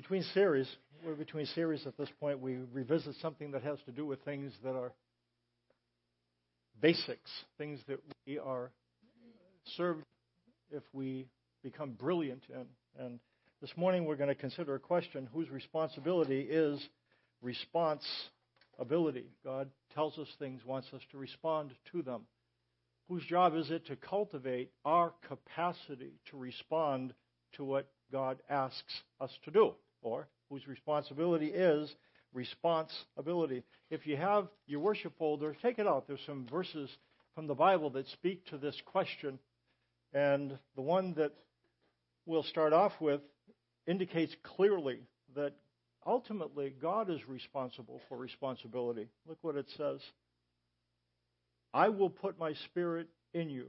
between series, we're between series at this point. We revisit something that has to do with things that are basics, things that we are served if we become brilliant in. And this morning we're going to consider a question whose responsibility is responsibility. God tells us things, wants us to respond to them. Whose job is it to cultivate our capacity to respond to what God asks us to do? Or whose responsibility is responsibility. If you have your worship folder, take it out. There's some verses from the Bible that speak to this question. And the one that we'll start off with indicates clearly that ultimately God is responsible for responsibility. Look what it says I will put my spirit in you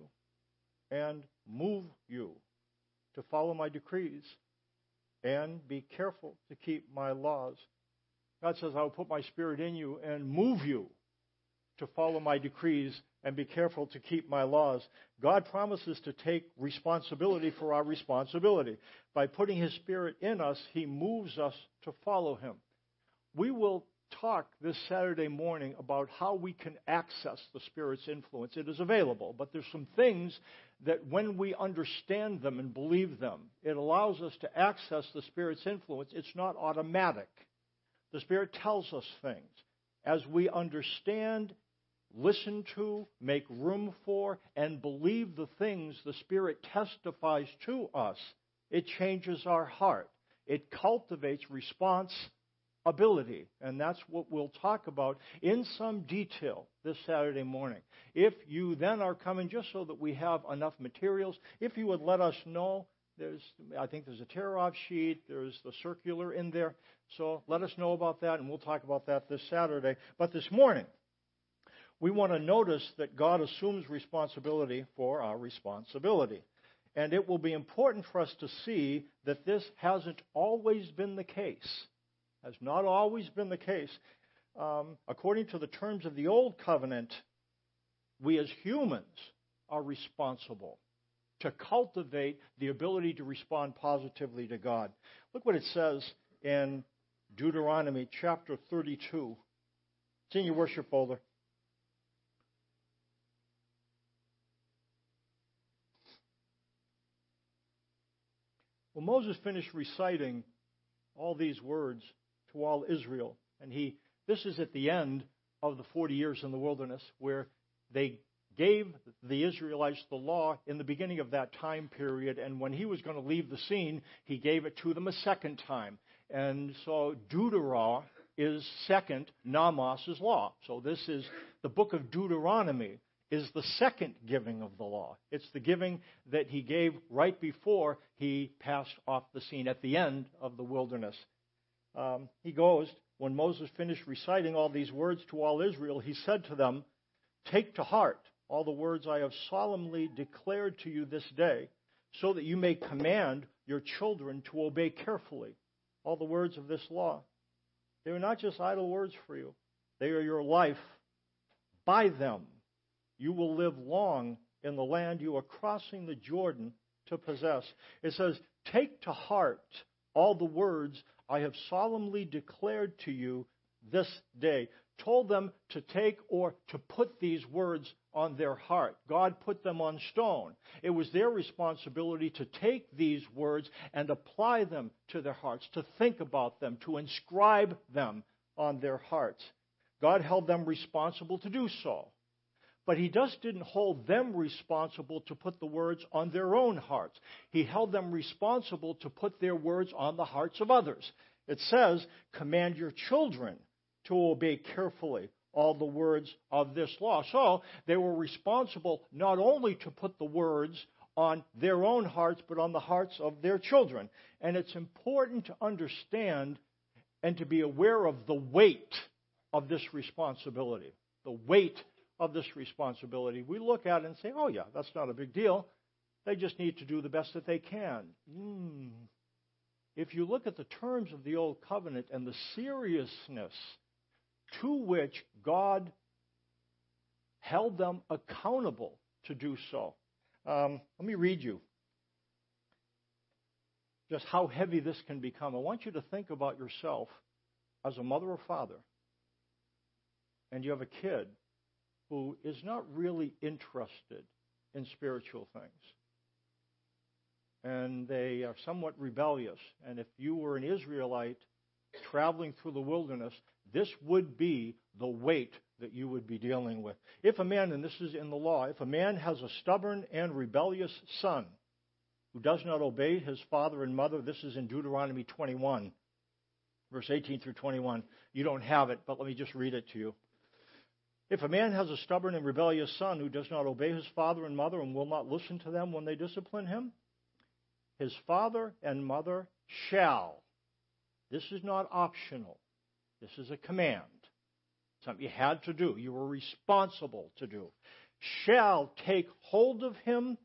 and move you to follow my decrees and be careful to keep my laws. God says, I will put my spirit in you and move you to follow my decrees and be careful to keep my laws. God promises to take responsibility for our responsibility. By putting His Spirit in us, He moves us to follow Him. We will talk this Saturday morning about how we can access the Spirit's influence. It is available, but there's some things that when we understand them and believe them, it allows us to access the Spirit's influence. It's not automatic. The Spirit tells us things. As we understand, listen to, make room for, and believe the things the Spirit testifies to us, it changes our heart. It cultivates response ability. And that's what we'll talk about in some detail this Saturday morning. If you then are coming, just so that we have enough materials, if you would let us know, there's, I think there's a tear off sheet, there's the circular in there. So let us know about that, and we'll talk about that this Saturday. But this morning, we want to notice that God assumes responsibility for our responsibility. And it will be important for us to see that this hasn't always been the case has not always been the case. Um, according to the terms of the Old Covenant, we as humans are responsible to cultivate the ability to respond positively to God. Look what it says in Deuteronomy chapter 32. It's in your worship folder. Well, Moses finished reciting all these words to all Israel. And he, this is at the end of the 40 years in the wilderness where they gave the Israelites the law in the beginning of that time period. And when he was going to leave the scene, he gave it to them a second time. And so Deuteronomy is second, nomos is law. So this is the book of Deuteronomy is the second giving of the law. It's the giving that he gave right before he passed off the scene at the end of the wilderness um, he goes, when Moses finished reciting all these words to all Israel, he said to them, Take to heart all the words I have solemnly declared to you this day, so that you may command your children to obey carefully all the words of this law. They are not just idle words for you, they are your life. By them you will live long in the land you are crossing the Jordan to possess. It says, Take to heart all the words I have solemnly declared to you this day. Told them to take or to put these words on their heart. God put them on stone. It was their responsibility to take these words and apply them to their hearts, to think about them, to inscribe them on their hearts. God held them responsible to do so. But he just didn't hold them responsible to put the words on their own hearts. He held them responsible to put their words on the hearts of others. It says, command your children to obey carefully all the words of this law. So they were responsible not only to put the words on their own hearts, but on the hearts of their children. And it's important to understand and to be aware of the weight of this responsibility. The weight of this responsibility. We look at it and say, oh, yeah, that's not a big deal. They just need to do the best that they can. Mm. If you look at the terms of the Old Covenant and the seriousness to which God held them accountable to do so, um, let me read you just how heavy this can become. I want you to think about yourself as a mother or father, and you have a kid who is not really interested in spiritual things. And they are somewhat rebellious. And if you were an Israelite traveling through the wilderness, this would be the weight that you would be dealing with. If a man, and this is in the law, if a man has a stubborn and rebellious son who does not obey his father and mother, this is in Deuteronomy 21, verse 18 through 21. You don't have it, but let me just read it to you. If a man has a stubborn and rebellious son who does not obey his father and mother and will not listen to them when they discipline him, his father and mother shall. This is not optional. This is a command. Something you had to do. You were responsible to do. Shall take hold of him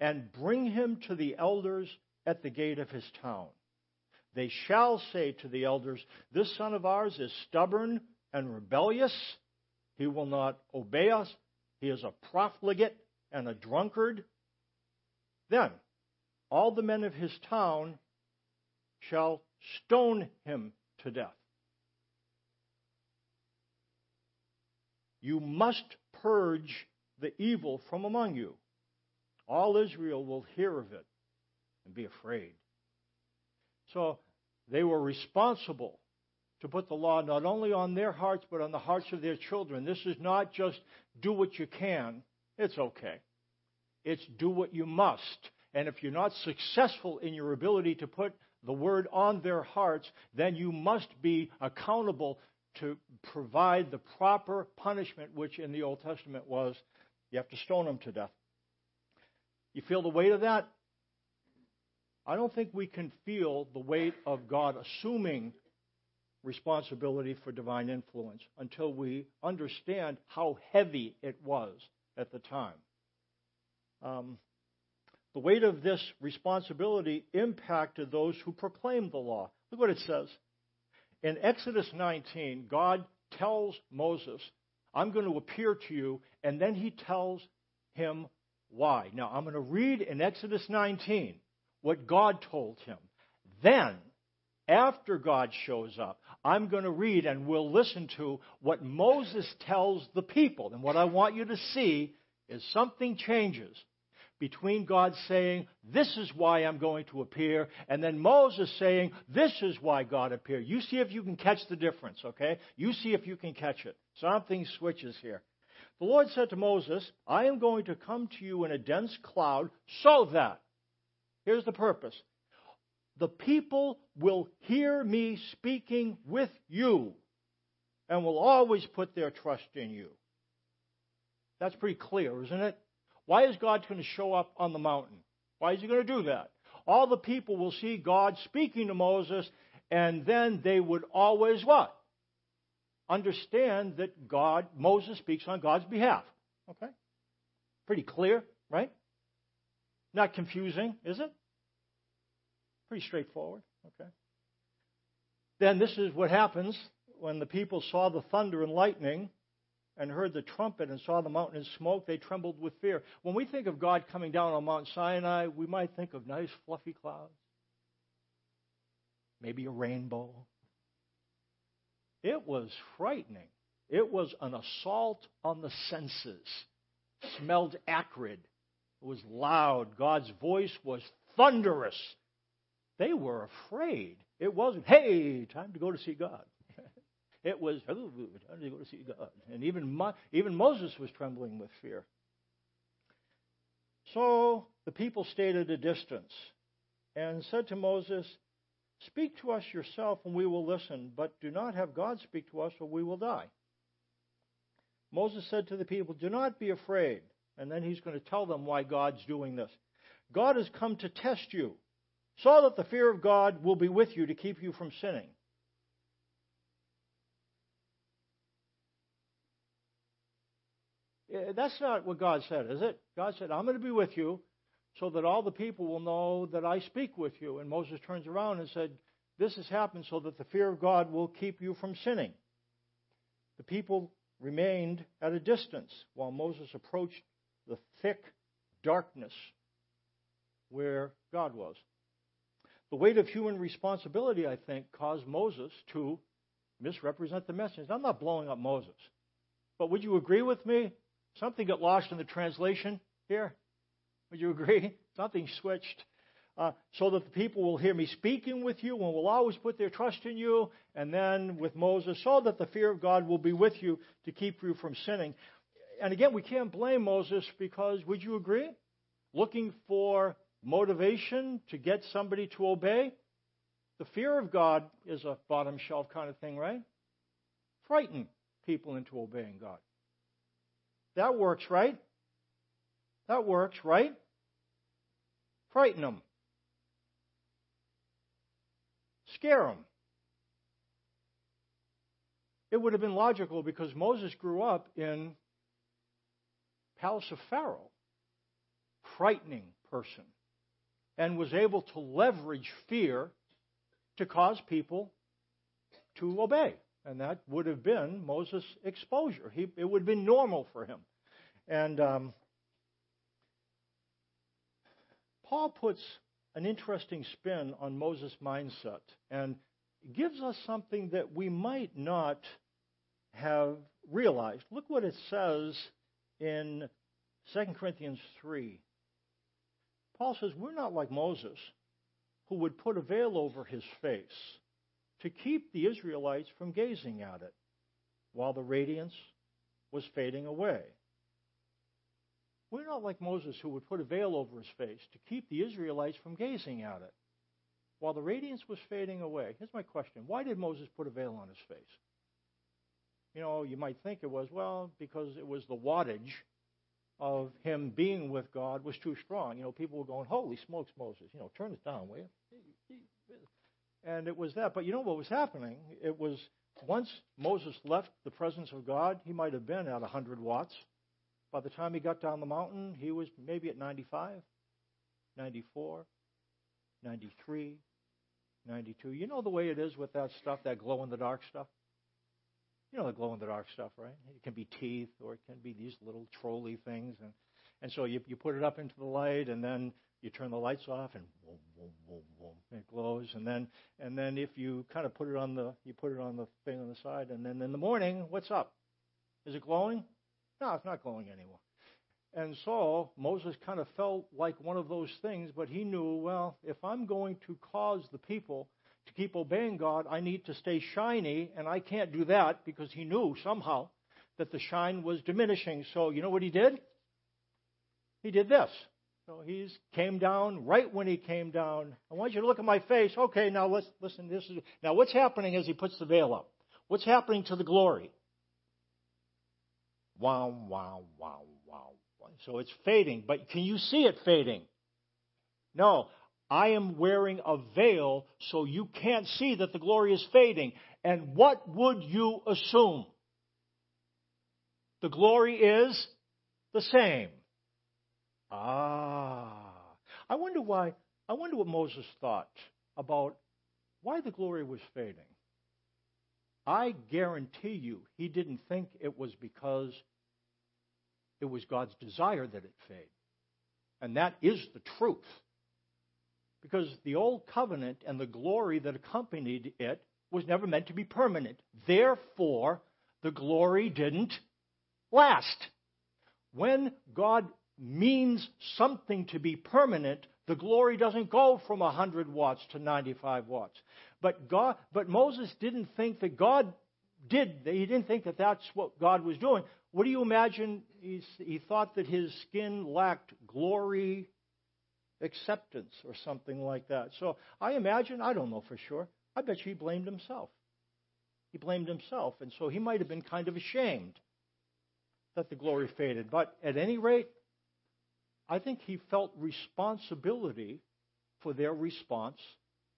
and bring him to the elders at the gate of his town. They shall say to the elders, This son of ours is stubborn and rebellious he will not obey us. He is a profligate and a drunkard. Then all the men of his town shall stone him to death. You must purge the evil from among you. All Israel will hear of it and be afraid. So they were responsible to put the law not only on their hearts, but on the hearts of their children. This is not just do what you can, it's okay. It's do what you must. And if you're not successful in your ability to put the word on their hearts, then you must be accountable to provide the proper punishment, which in the Old Testament was you have to stone them to death. You feel the weight of that? I don't think we can feel the weight of God assuming responsibility for divine influence until we understand how heavy it was at the time. Um, the weight of this responsibility impacted those who proclaimed the law. Look what it says. In Exodus 19, God tells Moses, I'm going to appear to you, and then he tells him why. Now, I'm going to read in Exodus 19 what God told him. Then after God shows up, I'm going to read and we'll listen to what Moses tells the people. And what I want you to see is something changes between God saying, This is why I'm going to appear, and then Moses saying, This is why God appeared. You see if you can catch the difference, okay? You see if you can catch it. Something switches here. The Lord said to Moses, I am going to come to you in a dense cloud so that, here's the purpose, the people will hear me speaking with you and will always put their trust in you. That's pretty clear, isn't it? Why is God going to show up on the mountain? Why is he going to do that? All the people will see God speaking to Moses, and then they would always what? Understand that God, Moses speaks on God's behalf. Okay? Pretty clear, right? Not confusing, is it? Pretty straightforward. Okay. Then this is what happens when the people saw the thunder and lightning and heard the trumpet and saw the mountain in smoke, they trembled with fear. When we think of God coming down on Mount Sinai, we might think of nice fluffy clouds, maybe a rainbow. It was frightening. It was an assault on the senses. Smelled acrid. It was loud. God's voice was thunderous. They were afraid. It wasn't, hey, time to go to see God. it was, oh, time to go to see God. And even, even Moses was trembling with fear. So the people stayed at a distance and said to Moses, Speak to us yourself and we will listen, but do not have God speak to us or we will die. Moses said to the people, Do not be afraid. And then he's going to tell them why God's doing this. God has come to test you so that the fear of God will be with you to keep you from sinning. That's not what God said, is it? God said, I'm going to be with you so that all the people will know that I speak with you. And Moses turns around and said, This has happened so that the fear of God will keep you from sinning. The people remained at a distance while Moses approached the thick darkness where God was. The weight of human responsibility, I think, caused Moses to misrepresent the message. I'm not blowing up Moses. But would you agree with me? Something got lost in the translation here. Would you agree? Something switched. Uh, so that the people will hear me speaking with you and will always put their trust in you. And then with Moses, so that the fear of God will be with you to keep you from sinning. And again, we can't blame Moses because, would you agree? Looking for motivation to get somebody to obey? The fear of God is a bottom shelf kind of thing, right? Frighten people into obeying God. That works, right? That works, right? Frighten them. Scare them. It would have been logical because Moses grew up in palace of Pharaoh, frightening person, and was able to leverage fear to cause people to obey. And that would have been Moses' exposure. He, it would have been normal for him. And um, Paul puts an interesting spin on Moses' mindset and gives us something that we might not have realized. Look what it says in 2 Corinthians 3. Paul says, We're not like Moses, who would put a veil over his face to keep the Israelites from gazing at it while the radiance was fading away. We're not like Moses, who would put a veil over his face to keep the Israelites from gazing at it while the radiance was fading away. Here's my question Why did Moses put a veil on his face? You know, you might think it was, well, because it was the wattage of him being with God was too strong. You know, people were going, Holy smokes, Moses, you know, turn it down, will you? And it was that. But you know what was happening? It was once Moses left the presence of God, he might have been at 100 watts. By the time he got down the mountain, he was maybe at 95, 94, 93, 92. You know the way it is with that stuff, that glow in the dark stuff? You know the glow in the dark stuff, right? It can be teeth or it can be these little trolley things. And, and so you, you put it up into the light and then you turn the lights off and boom, boom, boom, boom, it glows. And then, and then if you kind of put it on the, you put it on the thing on the side and then in the morning, what's up? Is it glowing? No, it's not glowing anymore. And so Moses kind of felt like one of those things, but he knew, well, if I'm going to cause the people to keep obeying God, I need to stay shiny, and I can't do that because he knew somehow that the shine was diminishing. So you know what he did? He did this. So he came down right when he came down. I want you to look at my face. Okay, now let's listen. This is now what's happening as he puts the veil up. What's happening to the glory? Wow, wow, wow, wow. So it's fading, but can you see it fading? No. I am wearing a veil so you can't see that the glory is fading. And what would you assume? The glory is the same. Ah. I wonder why, I wonder what Moses thought about why the glory was fading. I guarantee you he didn't think it was because it was God's desire that it fade. And that is the truth. Because the old covenant and the glory that accompanied it was never meant to be permanent. Therefore, the glory didn't last. When God means something to be permanent, the glory doesn't go from 100 watts to 95 watts. But God, but Moses didn't think that God did. He didn't think that that's what God was doing. What do you imagine? He's, he thought that his skin lacked glory acceptance or something like that. So I imagine, I don't know for sure, I bet you he blamed himself. He blamed himself, and so he might have been kind of ashamed that the glory faded. But at any rate, I think he felt responsibility for their response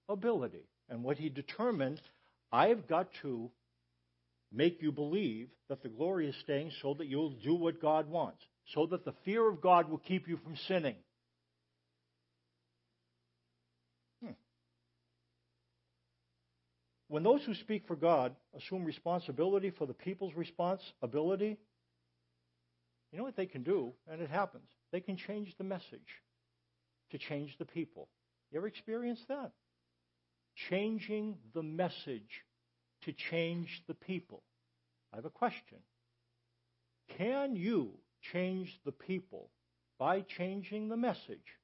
ability. And what he determined, I've got to make you believe that the glory is staying so that you'll do what God wants, so that the fear of God will keep you from sinning. When those who speak for God assume responsibility for the people's responsibility, you know what they can do, and it happens. They can change the message to change the people. You ever experienced that? changing the message to change the people. I have a question. Can you change the people by changing the message?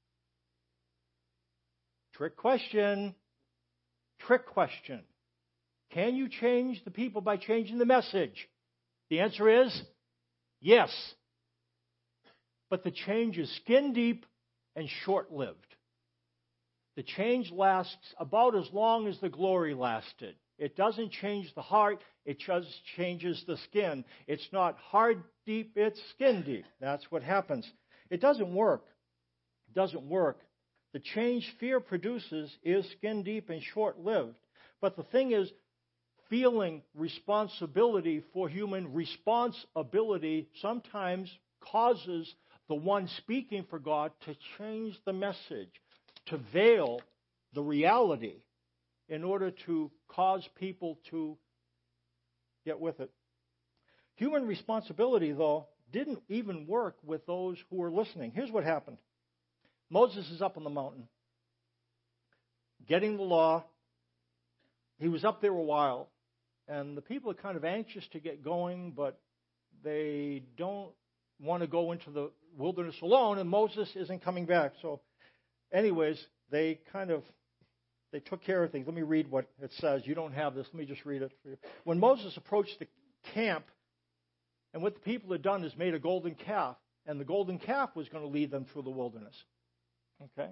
Trick question. Trick question. Can you change the people by changing the message? The answer is yes. But the change is skin deep and short lived. The change lasts about as long as the glory lasted. It doesn't change the heart, it just changes the skin. It's not hard deep, it's skin deep. That's what happens. It doesn't work. It doesn't work. The change fear produces is skin deep and short lived. But the thing is, feeling responsibility for human responsibility sometimes causes the one speaking for God to change the message, to veil the reality in order to cause people to get with it. Human responsibility, though, didn't even work with those who were listening. Here's what happened Moses is up on the mountain getting the law. He was up there a while, and the people are kind of anxious to get going, but they don't want to go into the wilderness alone, and Moses isn't coming back. So, anyways, they kind of they took care of things. Let me read what it says. You don't have this. Let me just read it for you. When Moses approached the camp, and what the people had done is made a golden calf, and the golden calf was going to lead them through the wilderness. Okay?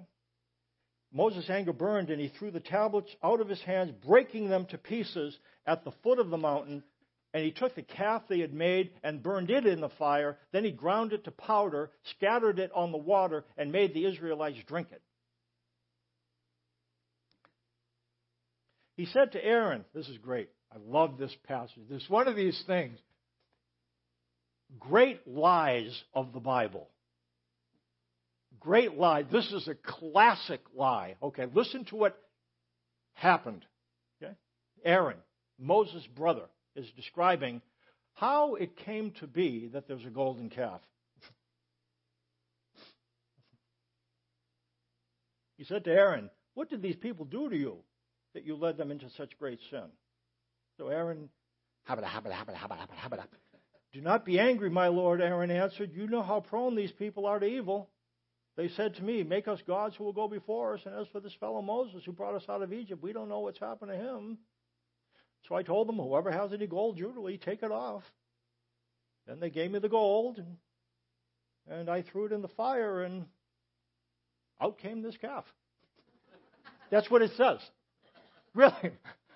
Moses' anger burned, and he threw the tablets out of his hands, breaking them to pieces at the foot of the mountain. And he took the calf they had made and burned it in the fire. Then he ground it to powder, scattered it on the water, and made the Israelites drink it. He said to Aaron, This is great. I love this passage. This is one of these things. Great lies of the Bible. Great lie. This is a classic lie. Okay, listen to what happened. Okay? Aaron, Moses' brother, is describing how it came to be that there's a golden calf. He said to Aaron, What did these people do to you that you led them into such great sin? So Aaron, habada, habada, habada, habada, habada. Do not be angry, my lord, Aaron answered. You know how prone these people are to evil. They said to me, Make us gods who will go before us. And as for this fellow Moses who brought us out of Egypt, we don't know what's happened to him. So I told them, Whoever has any gold jewelry, take it off. Then they gave me the gold, and, I threw it in the fire, and out came this calf. That's what it says. Really.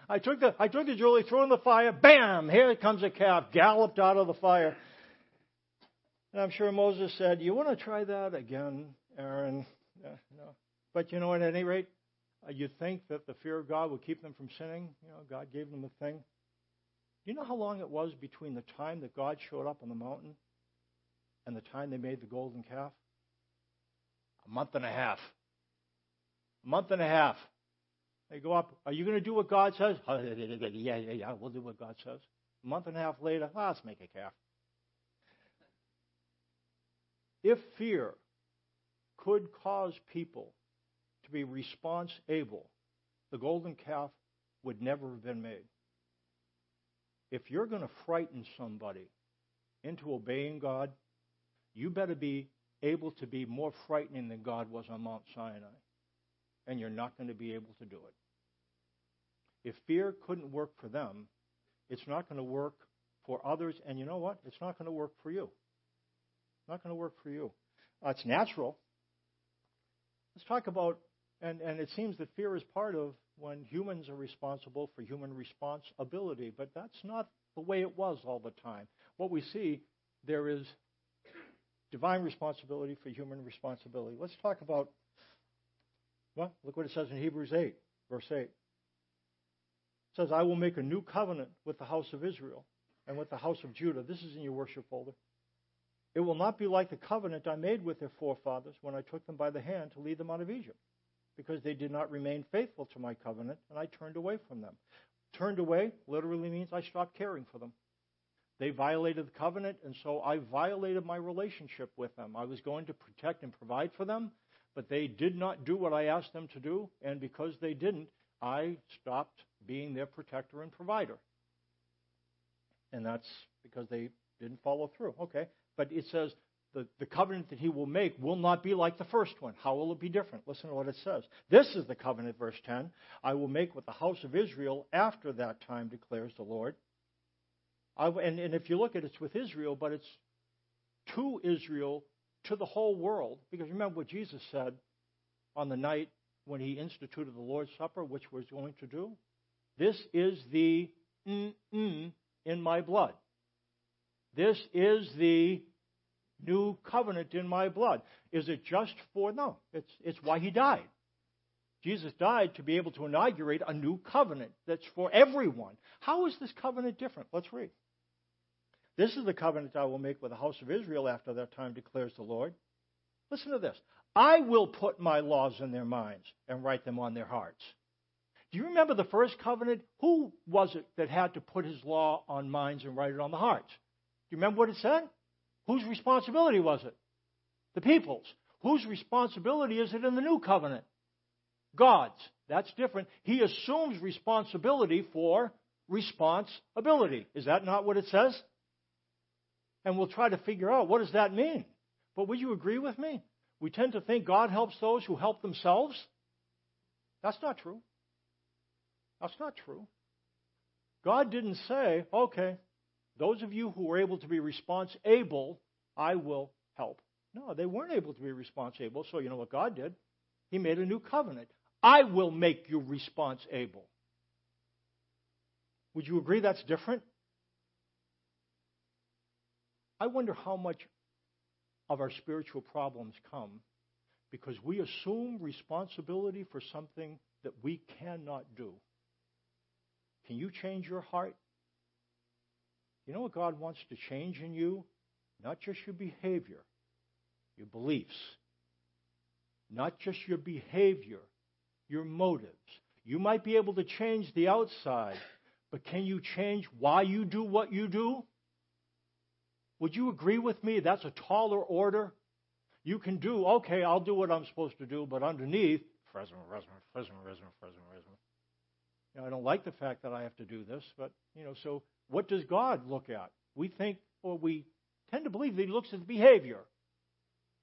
I took the I took the jewelry, threw it in the fire, bam, here comes a calf, galloped out of the fire. And I'm sure Moses said, You want to try that again, Aaron? Yeah, no. But you know, at any rate, uh, you think that the fear of God would keep them from sinning? You know, God gave them the thing. Do you know how long it was between the time that God showed up on the mountain and the time they made the golden calf? A month and a half. A month and a half. They go up. Are you going to do what God says? Yeah, yeah, yeah. We'll do what God says. A month and a half later, oh, let's make a calf. If fear could cause people to be response able, the golden calf would never have been made. If you're going to frighten somebody into obeying God, you better be able to be more frightening than God was on Mount Sinai. And you're not going to be able to do it. If fear couldn't work for them, it's not going to work for others. And you know what? It's not going to work for you. Not going to work for you. Uh, it's natural. Let's talk about, and, and it seems that fear is part of when humans are responsible for human responsibility, but that's not the way it was all the time. What we see, there is divine responsibility for human responsibility. Let's talk about, well, look what it says in Hebrews 8, verse 8. It says, I will make a new covenant with the house of Israel and with the house of Judah. This is in your worship folder. It will not be like the covenant I made with their forefathers when I took them by the hand to lead them out of Egypt, because they did not remain faithful to my covenant, and I turned away from them. Turned away literally means I stopped caring for them. They violated the covenant, and so I violated my relationship with them. I was going to protect and provide for them, but they did not do what I asked them to do, and because they didn't, I stopped being their protector and provider. And that's because they didn't follow through. Okay. But it says the, the covenant that he will make will not be like the first one. How will it be different? Listen to what it says. This is the covenant, verse 10. I will make with the house of Israel after that time, declares the Lord. I, and, and if you look at it, it's with Israel, but it's to Israel, to the whole world. Because remember what Jesus said on the night when he instituted the Lord's Supper, which was going to do? This is the mm-mm in my blood. This is the new covenant in my blood. Is it just for no? It's it's why he died. Jesus died to be able to inaugurate a new covenant that's for everyone. How is this covenant different? Let's read. This is the covenant I will make with the house of Israel after that time, declares the Lord. Listen to this. I will put my laws in their minds and write them on their hearts. Do you remember the first covenant? Who was it that had to put his law on minds and write it on the hearts? You remember what it said? Whose responsibility was it? The people's. Whose responsibility is it in the new covenant? God's. That's different. He assumes responsibility for responsibility. Is that not what it says? And we'll try to figure out what does that mean. But would you agree with me? We tend to think God helps those who help themselves. That's not true. That's not true. God didn't say, okay, those of you who were able to be response able, I will help. No, they weren't able to be response able, so you know what God did? He made a new covenant. I will make you response able. Would you agree that's different? I wonder how much of our spiritual problems come because we assume responsibility for something that we cannot do. Can you change your heart? You know what God wants to change in you? Not just your behavior, your beliefs. Not just your behavior, your motives. You might be able to change the outside, but can you change why you do what you do? Would you agree with me that's a taller order? You can do, okay, I'll do what I'm supposed to do, but underneath, Fresno, Fresno, Fresno, Fresno, Fresno. You know, I don't like the fact that I have to do this, but, you know, so what does God look at? We think, or we tend to believe that He looks at the behavior.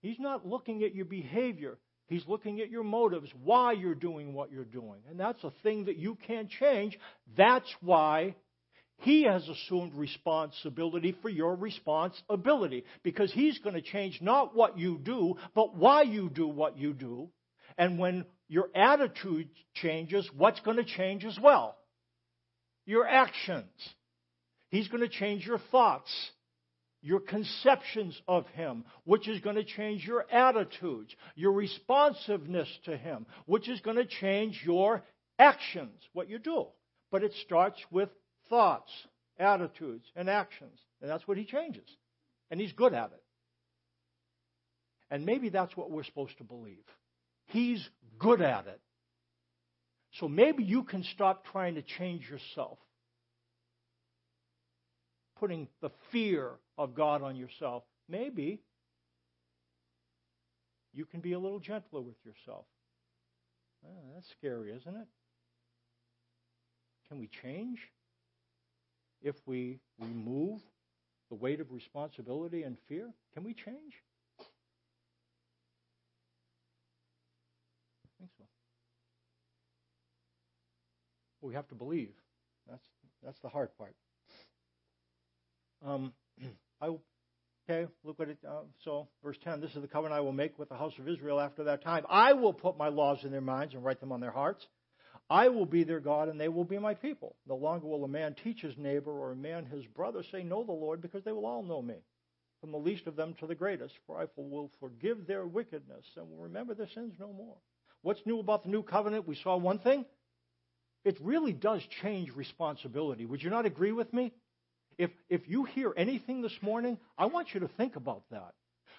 He's not looking at your behavior. He's looking at your motives, why you're doing what you're doing. And that's a thing that you can't change. That's why he has assumed responsibility for your responsibility because He's going to change not what you do, but why you do what you do. And when your attitude changes, what's going to change as well? Your actions. He's going to change your thoughts, your conceptions of Him, which is going to change your attitudes, your responsiveness to Him, which is going to change your actions, what you do. But it starts with thoughts, attitudes, and actions. And that's what he changes. And he's good at it. And maybe that's what we're supposed to believe. He's good at it. So maybe you can stop trying to change yourself, putting the fear of God on yourself. Maybe you can be a little gentler with yourself. Oh, that's scary, isn't it? Can we change? if we remove the weight of responsibility and fear? Can we change? I think so. We have to believe. That's that's the hard part. Um, I okay. Look what it. Uh, so verse ten. This is the covenant I will make with the house of Israel after that time. I will put my laws in their minds and write them on their hearts. I will be their God, and they will be my people. No longer will a man teach his neighbor or a man his brother, say, Know the Lord, because they will all know me, from the least of them to the greatest, for I will forgive their wickedness and will remember their sins no more. What's new about the new covenant? We saw one thing. It really does change responsibility. Would you not agree with me? If, if you hear anything this morning, I want you to think about that.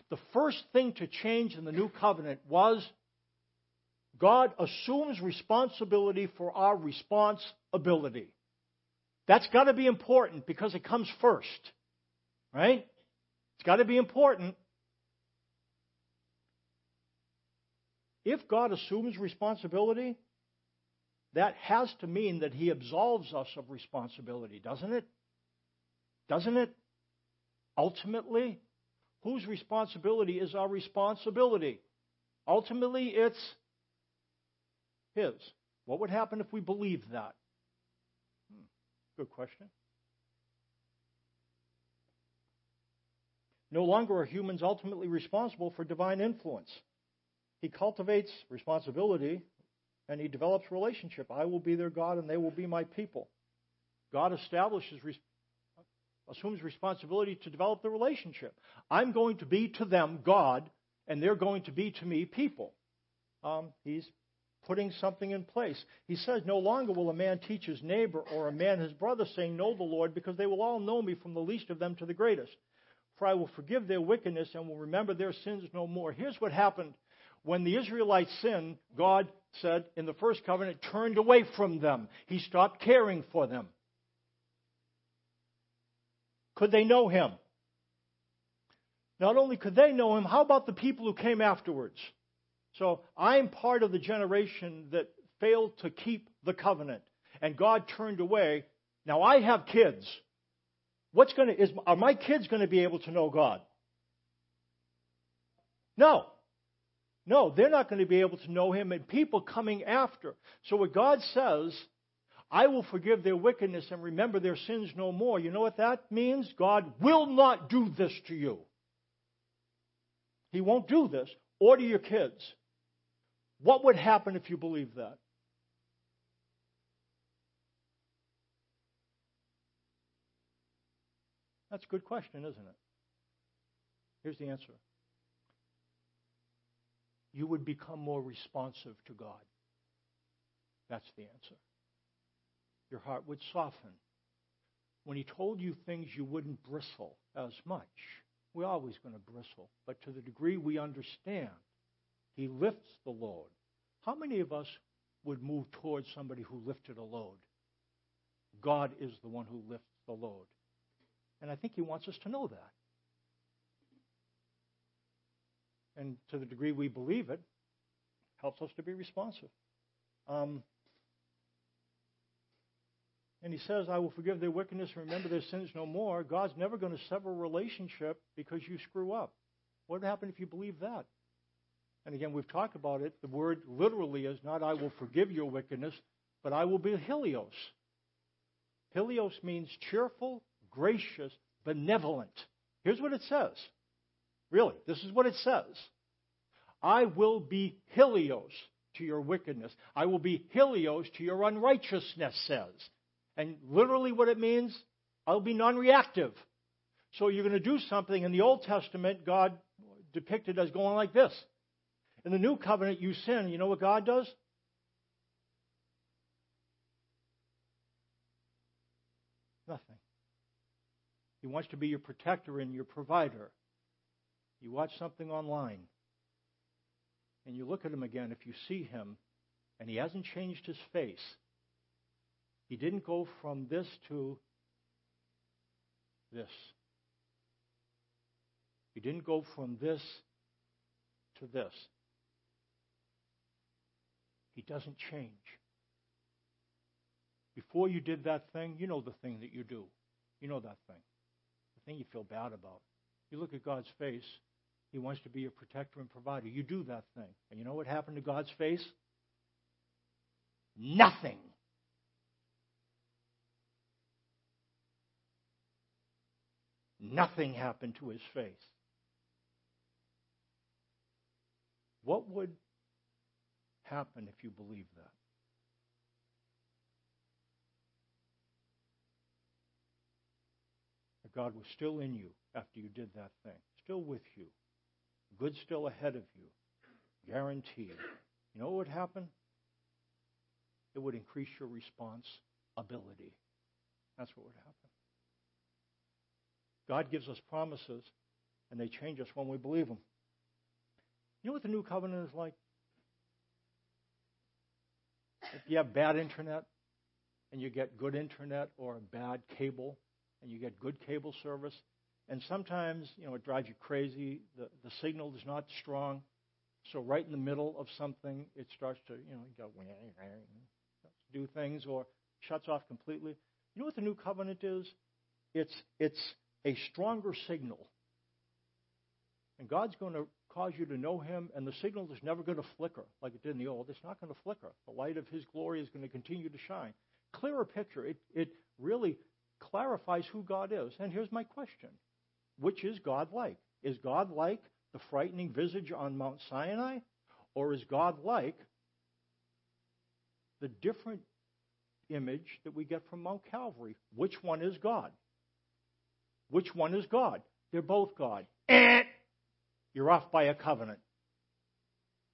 The first thing to change in the new covenant was God assumes responsibility for our responsibility. That's got to be important because it comes first. Right? It's got to be important. If God assumes responsibility, that has to mean that he absolves us of responsibility, doesn't it? Doesn't it? Ultimately, whose responsibility is our responsibility? Ultimately, it's his. What would happen if we believed that? Hmm. Good question. No longer are humans ultimately responsible for divine influence. He cultivates responsibility and he develops relationship. I will be their God and they will be my people. God establishes, assumes responsibility to develop the relationship. I'm going to be to them God and they're going to be to me people. Um, he's putting something in place. He says, No longer will a man teach his neighbor or a man his brother, saying, Know the Lord, because they will all know me from the least of them to the greatest. For I will forgive their wickedness and will remember their sins no more. Here's what happened when the Israelites sinned, God said in the first covenant, turned away from them. He stopped caring for them. Could they know him? Not only could they know him, how about the people who came afterwards? So I'm part of the generation that failed to keep the covenant, and God turned away. Now I have kids. What's going to is are my kids going to be able to know God? No. No, they're not going to be able to know him and people coming after. So what God says, I will forgive their wickedness and remember their sins no more. You know what that means? God will not do this to you. He won't do this or to your kids. What would happen if you believe that? That's a good question, isn't it? Here's the answer you would become more responsive to God. That's the answer. Your heart would soften. When He told you things, you wouldn't bristle as much. We're always going to bristle, but to the degree we understand, He lifts the load. How many of us would move towards somebody who lifted a load? God is the one who lifts the load. And I think He wants us to know that. And to the degree we believe it, helps us to be responsive. Um, and he says, I will forgive their wickedness and remember their sins no more. God's never going to sever a relationship because you screw up. What would happen if you believe that? And again, we've talked about it. The word literally is not I will forgive your wickedness, but I will be Helios. Helios means cheerful, gracious, benevolent. Here's what it says. Really, this is what it says. I will be Helios to your wickedness. I will be Helios to your unrighteousness, says. And literally what it means, I'll be non reactive. So you're going to do something. In the Old Testament, God depicted as going like this. In the New Covenant, you sin. You know what God does? Nothing. He wants to be your protector and your provider. You watch something online, and you look at him again, if you see him, and he hasn't changed his face, he didn't go from this to this. He didn't go from this to this. He doesn't change. Before you did that thing, you know the thing that you do. You know that thing. The thing you feel bad about. You look at God's face, he wants to be your protector and provider. You do that thing. And you know what happened to God's face? Nothing. Nothing happened to his face. What would happen if you believe that? That God was still in you after you did that thing, still with you. Good still ahead of you. Guaranteed. You know what would happen? It would increase your response ability. That's what would happen. God gives us promises, and they change us when we believe them. You know what the new covenant is like? If you have bad internet and you get good internet or bad cable and you get good cable service, and sometimes, you know, it drives you crazy. The, the signal is not strong. So right in the middle of something, it starts to, you know, go, do things or shuts off completely. You know what the new covenant is? It's, it's a stronger signal. And God's going to cause you to know Him, and the signal is never going to flicker like it did in the old. It's not going to flicker. The light of His glory is going to continue to shine. Clearer picture. It, it really clarifies who God is. And here's my question Which is God like? Is God like the frightening visage on Mount Sinai? Or is God like the different image that we get from Mount Calvary? Which one is God? Which one is God? They're both God. Eh! You're off by a covenant.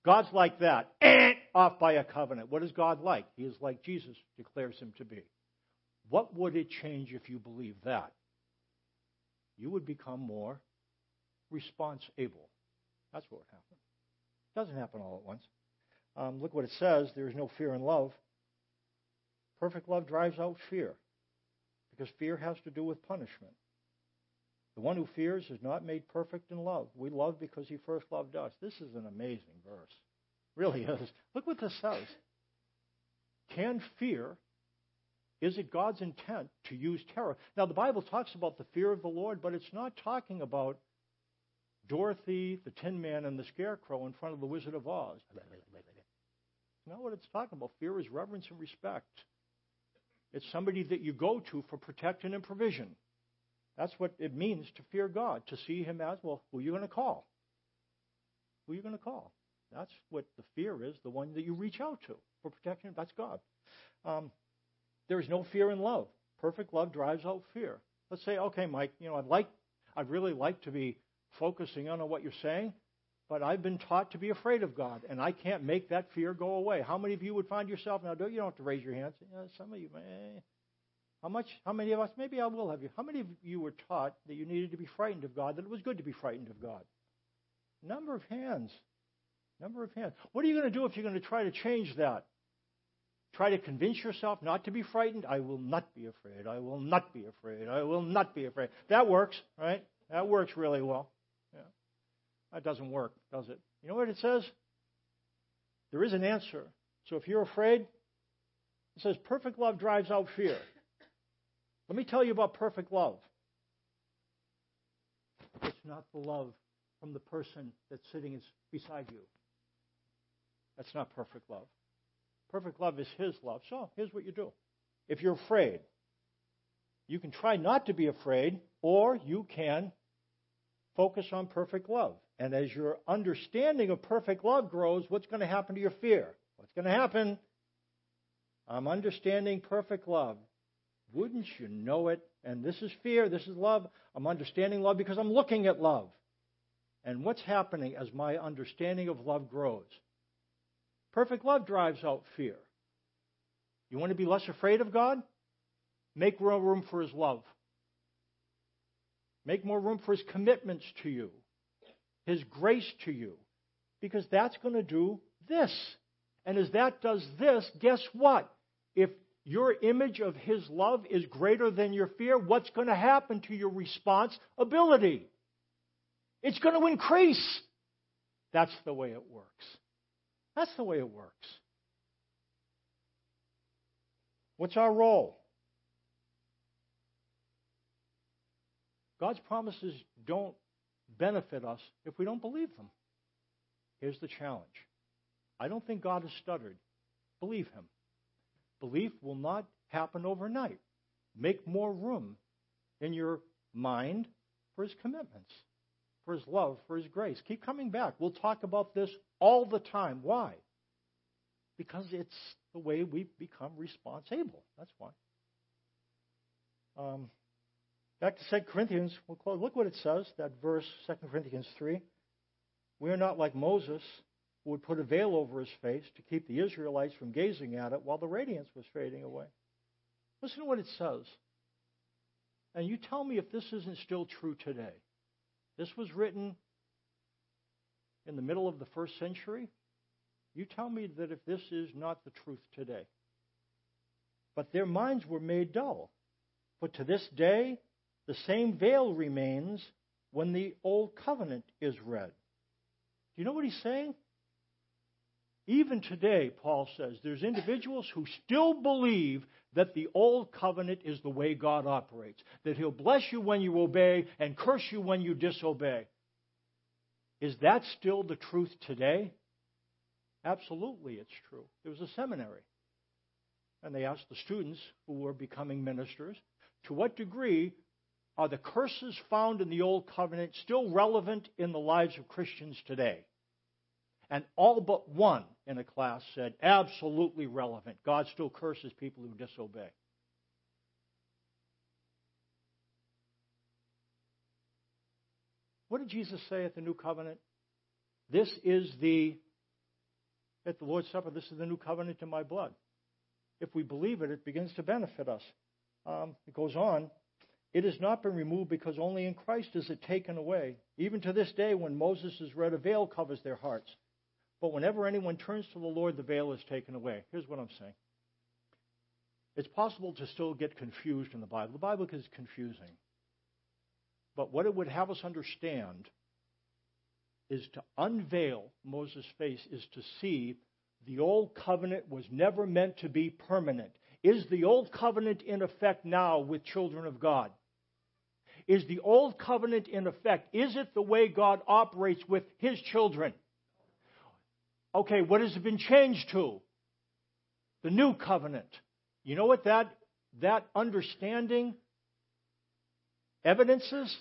God's like that. Eh! Off by a covenant. What is God like? He is like Jesus declares him to be. What would it change if you believe that? You would become more response able. That's what would happen. It doesn't happen all at once. Um, look what it says there is no fear in love. Perfect love drives out fear because fear has to do with punishment. The one who fears is not made perfect in love. We love because he first loved us. This is an amazing verse. Really is. Look what this says. Can fear, is it God's intent to use terror? Now, the Bible talks about the fear of the Lord, but it's not talking about Dorothy, the Tin Man, and the Scarecrow in front of the Wizard of Oz. Not what it's talking about. Fear is reverence and respect. It's somebody that you go to for protection and provision. That's what it means to fear God, to see Him as, well, who are you going to call? Who are you going to call? That's what the fear is, the one that you reach out to for protection. That's God. Um, there is no fear in love. Perfect love drives out fear. Let's say, okay, Mike, you know, I'd like, I'd really like to be focusing on what you're saying, but I've been taught to be afraid of God, and I can't make that fear go away. How many of you would find yourself now? Don't you don't have to raise your hands. Some of you, eh. How much? How many of us? Maybe I will have you. How many of you were taught that you needed to be frightened of God? That it was good to be frightened of God. Number of hands. Number of hands. What are you going to do if you're going to try to change that? Try to convince yourself not to be frightened. I will not be afraid. I will not be afraid. I will not be afraid. That works, right? That works really well. Yeah. That doesn't work, does it? You know what it says? There is an answer. So if you're afraid, it says perfect love drives out fear. Let me tell you about perfect love. It's not the love from the person that's sitting beside you. That's not perfect love. Perfect love is His love. So here's what you do. If you're afraid, you can try not to be afraid, or you can focus on perfect love. And as your understanding of perfect love grows, what's going to happen to your fear? What's going to happen? I'm understanding perfect love. Wouldn't you know it? And this is fear, this is love. I'm understanding love because I'm looking at love. And what's happening as my understanding of love grows? Perfect love drives out fear. You want to be less afraid of God? Make more room for His love. Make more room for His commitments to you, His grace to you, because that's going to do this. And as that does this, guess what? If your image of His love is greater than your fear, what's going to happen to your response ability? It's going to increase. That's the way it works. That's the way it works. What's our role? God's promises don't benefit us if we don't believe them. Here's the challenge I don't think God has stuttered. Believe Him. Belief will not happen overnight. Make more room in your mind for His commitments, for His love, for His grace. Keep coming back. We'll talk about this all the time. Why? Because it's the way we become responsible. That's why. Um, back to 2 Corinthians. We'll close. Look what it says, that verse, 2 Corinthians 3. We are not like Moses who would put a veil over his face to keep the Israelites from gazing at it while the radiance was fading away. Listen to what it says. And you tell me if this isn't still true today. This was written in the middle of the first century. You tell me that if this is not the truth today. But their minds were made dull. For to this day, the same veil remains when the old covenant is read. Do you know what he's saying? Even today, Paul says, there's individuals who still believe that the old covenant is the way God operates, that he'll bless you when you obey and curse you when you disobey. Is that still the truth today? Absolutely, it's true. There was a seminary. And they asked the students who were becoming ministers, to what degree are the curses found in the Old Covenant still relevant in the lives of Christians today? And all but one in a class said, absolutely relevant. God still curses people who disobey. What did Jesus say at the New Covenant? This is the, at the Lord's Supper, this is the new covenant in my blood. If we believe it, it begins to benefit us. Um, it goes on, it has not been removed because only in Christ is it taken away. Even to this day, when Moses is read, a veil covers their hearts. But whenever anyone turns to the Lord, the veil is taken away. Here's what I'm saying. It's possible to still get confused in the Bible. The Bible is confusing. But what it would have us understand is to unveil Moses' face, is to see the old covenant was never meant to be permanent. Is the old covenant in effect now with children of God? Is the old covenant in effect? Is it the way God operates with his children? Okay, what has it been changed to? The new covenant. You know what that, that understanding evidences?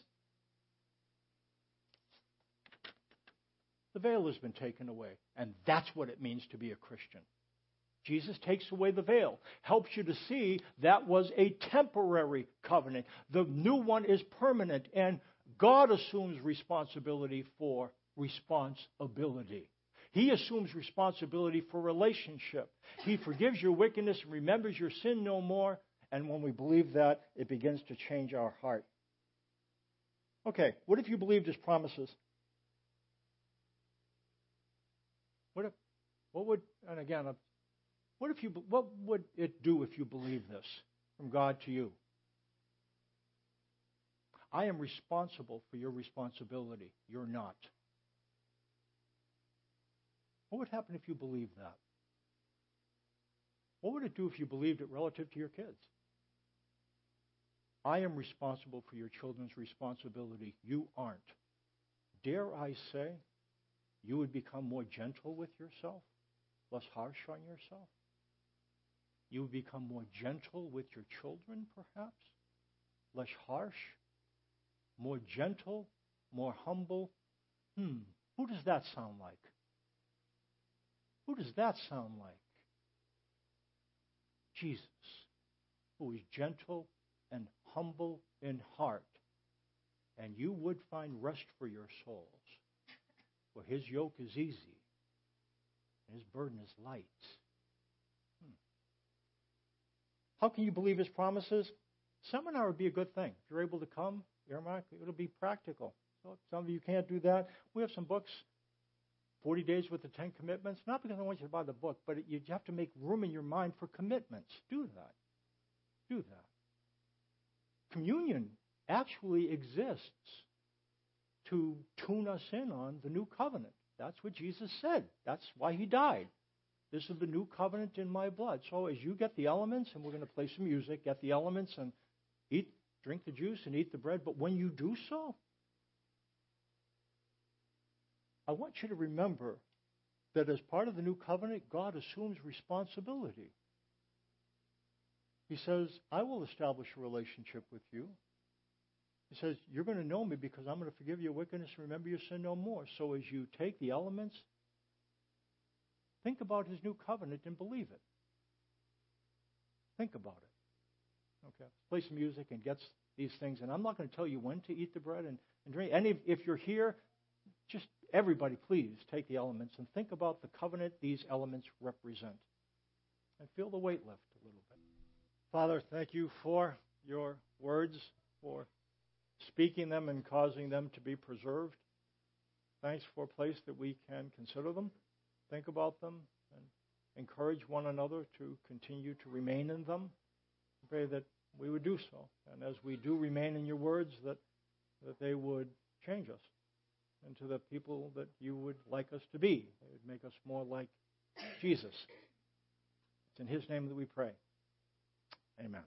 The veil has been taken away. And that's what it means to be a Christian. Jesus takes away the veil, helps you to see that was a temporary covenant. The new one is permanent, and God assumes responsibility for responsibility. He assumes responsibility for relationship. He forgives your wickedness and remembers your sin no more. And when we believe that, it begins to change our heart. Okay, what if you believed his promises? What if, what would, and again, what if you, what would it do if you believe this from God to you? I am responsible for your responsibility. You're not. What would happen if you believed that? What would it do if you believed it relative to your kids? I am responsible for your children's responsibility. You aren't. Dare I say, you would become more gentle with yourself, less harsh on yourself? You would become more gentle with your children, perhaps, less harsh, more gentle, more humble. Hmm, who does that sound like? Who does that sound like? Jesus, who is gentle and humble in heart, and you would find rest for your souls. For his yoke is easy, and his burden is light. Hmm. How can you believe his promises? Seminar would be a good thing. If you're able to come, earmark, it'll be practical. So some of you can't do that. We have some books 40 days with the 10 commitments, not because I want you to buy the book, but you have to make room in your mind for commitments. Do that. Do that. Communion actually exists to tune us in on the new covenant. That's what Jesus said. That's why he died. This is the new covenant in my blood. So as you get the elements, and we're going to play some music, get the elements and eat, drink the juice and eat the bread, but when you do so, I want you to remember that as part of the new covenant, God assumes responsibility. He says, I will establish a relationship with you. He says, You're going to know me because I'm going to forgive your wickedness and remember your sin no more. So as you take the elements, think about his new covenant and believe it. Think about it. Okay. Play some music and get these things. And I'm not going to tell you when to eat the bread and, and drink. And if, if you're here, just everybody, please take the elements and think about the covenant these elements represent. And feel the weight lift a little bit. Father, thank you for your words, for speaking them and causing them to be preserved. Thanks for a place that we can consider them, think about them, and encourage one another to continue to remain in them. I pray that we would do so. And as we do remain in your words, that, that they would change us and to the people that you would like us to be. It would make us more like Jesus. It's in His name that we pray. Amen.